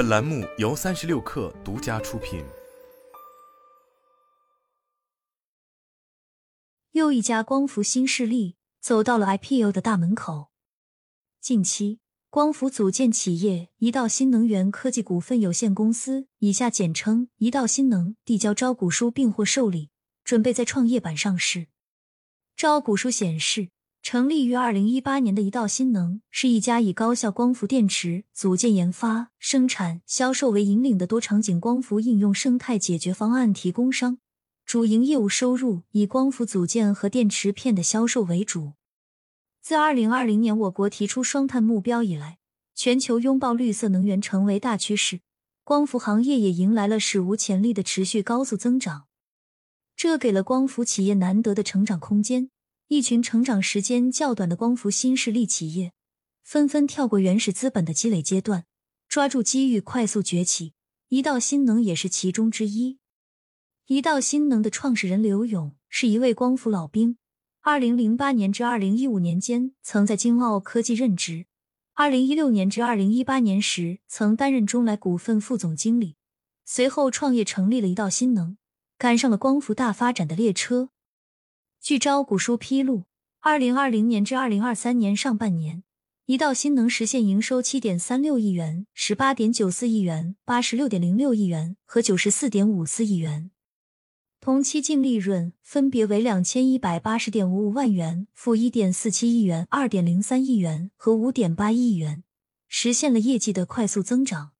本栏目由三十六氪独家出品。又一家光伏新势力走到了 IPO 的大门口。近期，光伏组件企业一道新能源科技股份有限公司（以下简称一道新能）递交招股书并获受理，准备在创业板上市。招股书显示。成立于二零一八年的一道新能是一家以高效光伏电池组件研发、生产、销售为引领的多场景光伏应用生态解决方案提供商。主营业务收入以光伏组件和电池片的销售为主。自二零二零年我国提出双碳目标以来，全球拥抱绿色能源成为大趋势，光伏行业也迎来了史无前例的持续高速增长，这给了光伏企业难得的成长空间。一群成长时间较短的光伏新势力企业，纷纷跳过原始资本的积累阶段，抓住机遇快速崛起。一道新能也是其中之一。一道新能的创始人刘勇是一位光伏老兵，二零零八年至二零一五年间曾在京奥科技任职，二零一六年至二零一八年时曾担任中来股份副总经理，随后创业成立了一道新能，赶上了光伏大发展的列车。据招股书披露，二零二零年至二零二三年上半年，一道新能实现营收七点三六亿元、十八点九四亿元、八十六点零六亿元和九十四点五四亿元，同期净利润分别为两千一百八十点五五万元、负一点四七亿元、二点零三亿元和五点八亿元，实现了业绩的快速增长。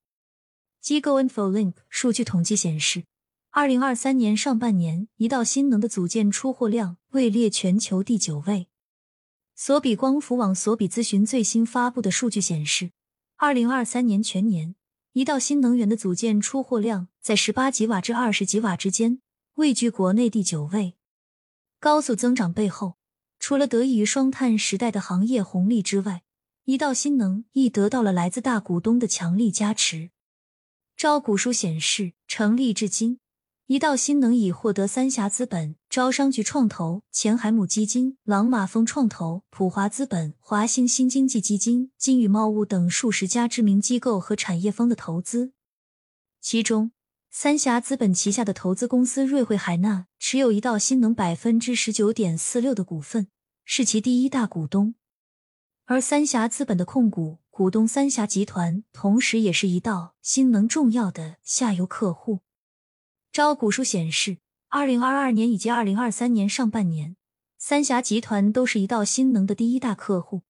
机构 InfoLink 数据统计显示。二零二三年上半年，一道新能的组件出货量位列全球第九位。索比光伏网索比咨询最新发布的数据显示，二零二三年全年，一道新能源的组件出货量在十八吉瓦至二十吉瓦之间，位居国内第九位。高速增长背后，除了得益于双碳时代的行业红利之外，一道新能亦得到了来自大股东的强力加持。招股书显示，成立至今。一道新能已获得三峡资本、招商局创投、前海姆基金、朗玛峰创投、普华资本、华兴新经济基金、金宇茂物等数十家知名机构和产业方的投资。其中，三峡资本旗下的投资公司瑞汇海纳持有一道新能百分之十九点四六的股份，是其第一大股东。而三峡资本的控股股东三峡集团，同时也是一道新能重要的下游客户。招股书显示，二零二二年以及二零二三年上半年，三峡集团都是一道新能的第一大客户，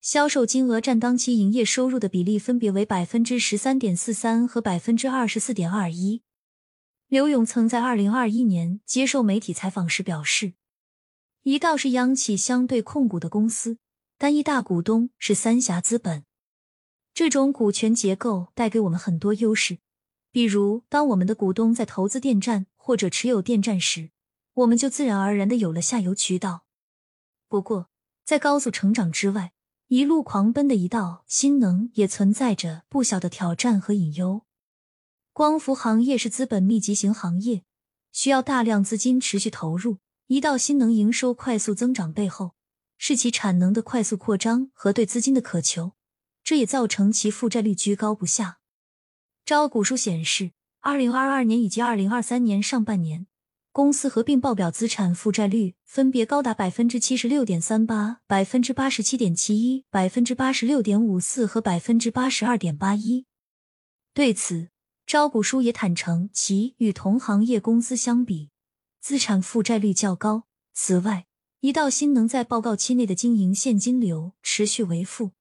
销售金额占当期营业收入的比例分别为百分之十三点四三和百分之二十四点二一。刘勇曾在二零二一年接受媒体采访时表示，一道是央企相对控股的公司，单一大股东是三峡资本，这种股权结构带给我们很多优势。比如，当我们的股东在投资电站或者持有电站时，我们就自然而然的有了下游渠道。不过，在高速成长之外，一路狂奔的一道新能也存在着不小的挑战和隐忧。光伏行业是资本密集型行业，需要大量资金持续投入。一道新能营收快速增长背后，是其产能的快速扩张和对资金的渴求，这也造成其负债率居高不下。招股书显示，二零二二年以及二零二三年上半年，公司合并报表资产负债率分别高达百分之七十六点三八、百分之八十七点七一、百分之八十六点五四和百分之八十二点八一。对此，招股书也坦诚，其与同行业公司相比，资产负债率较高。此外，一道新能在报告期内的经营现金流持续为负，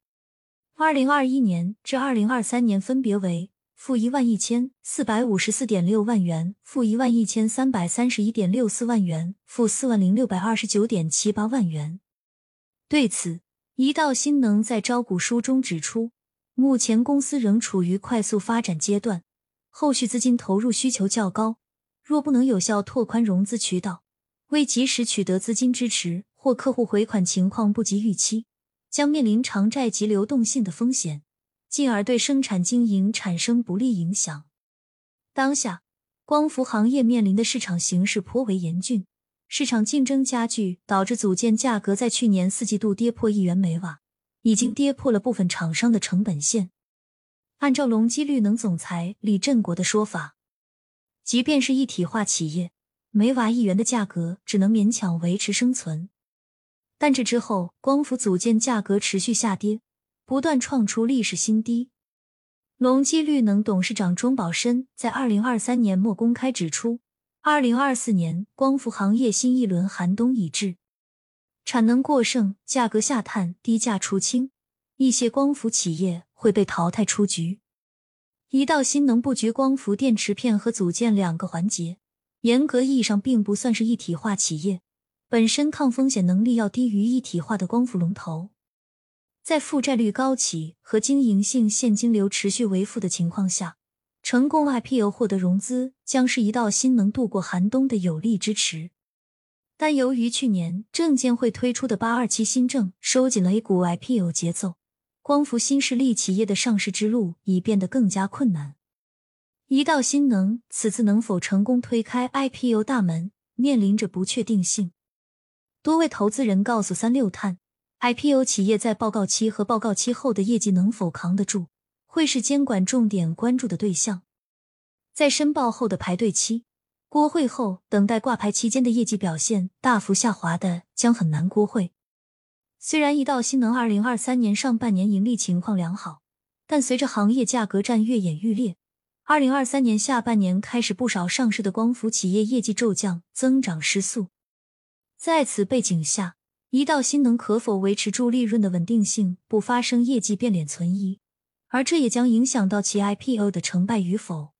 二零二一年至二零二三年分别为。负一万一千四百五十四点六万元，负一万一千三百三十一点六四万元，负四万零六百二十九点七八万元。对此，一道新能在招股书中指出，目前公司仍处于快速发展阶段，后续资金投入需求较高，若不能有效拓宽融资渠道，未及时取得资金支持或客户回款情况不及预期，将面临偿债及流动性的风险。进而对生产经营产生不利影响。当下，光伏行业面临的市场形势颇为严峻，市场竞争加剧，导致组件价格在去年四季度跌破一元每瓦，已经跌破了部分厂商的成本线。按照隆基绿能总裁李振国的说法，即便是一体化企业，每瓦一元的价格只能勉强维持生存。但这之后，光伏组件价格持续下跌，不断创出历史新低。隆基绿能董事长钟宝申在二零二三年末公开指出，二零二四年光伏行业新一轮寒冬已至，产能过剩，价格下探，低价出清，一些光伏企业会被淘汰出局。一道新能布局光伏电池片和组件两个环节，严格意义上并不算是一体化企业，本身抗风险能力要低于一体化的光伏龙头。在负债率高企和经营性现金流持续为负的情况下，成功 IPO 获得融资将是一道新能度过寒冬的有力支持。但由于去年证监会推出的八二七新政收紧了 A 股 IPO 节奏，光伏新势力企业的上市之路已变得更加困难。一道新能此次能否成功推开 IPO 大门，面临着不确定性。多位投资人告诉三六碳。IPO 企业在报告期和报告期后的业绩能否扛得住，会是监管重点关注的对象。在申报后的排队期、过会后等待挂牌期间的业绩表现大幅下滑的，将很难国会。虽然一道新能二零二三年上半年盈利情况良好，但随着行业价格战愈演愈烈，二零二三年下半年开始不少上市的光伏企业业绩骤降，增长失速。在此背景下。一道新能可否维持住利润的稳定性，不发生业绩变脸存疑，而这也将影响到其 IPO 的成败与否。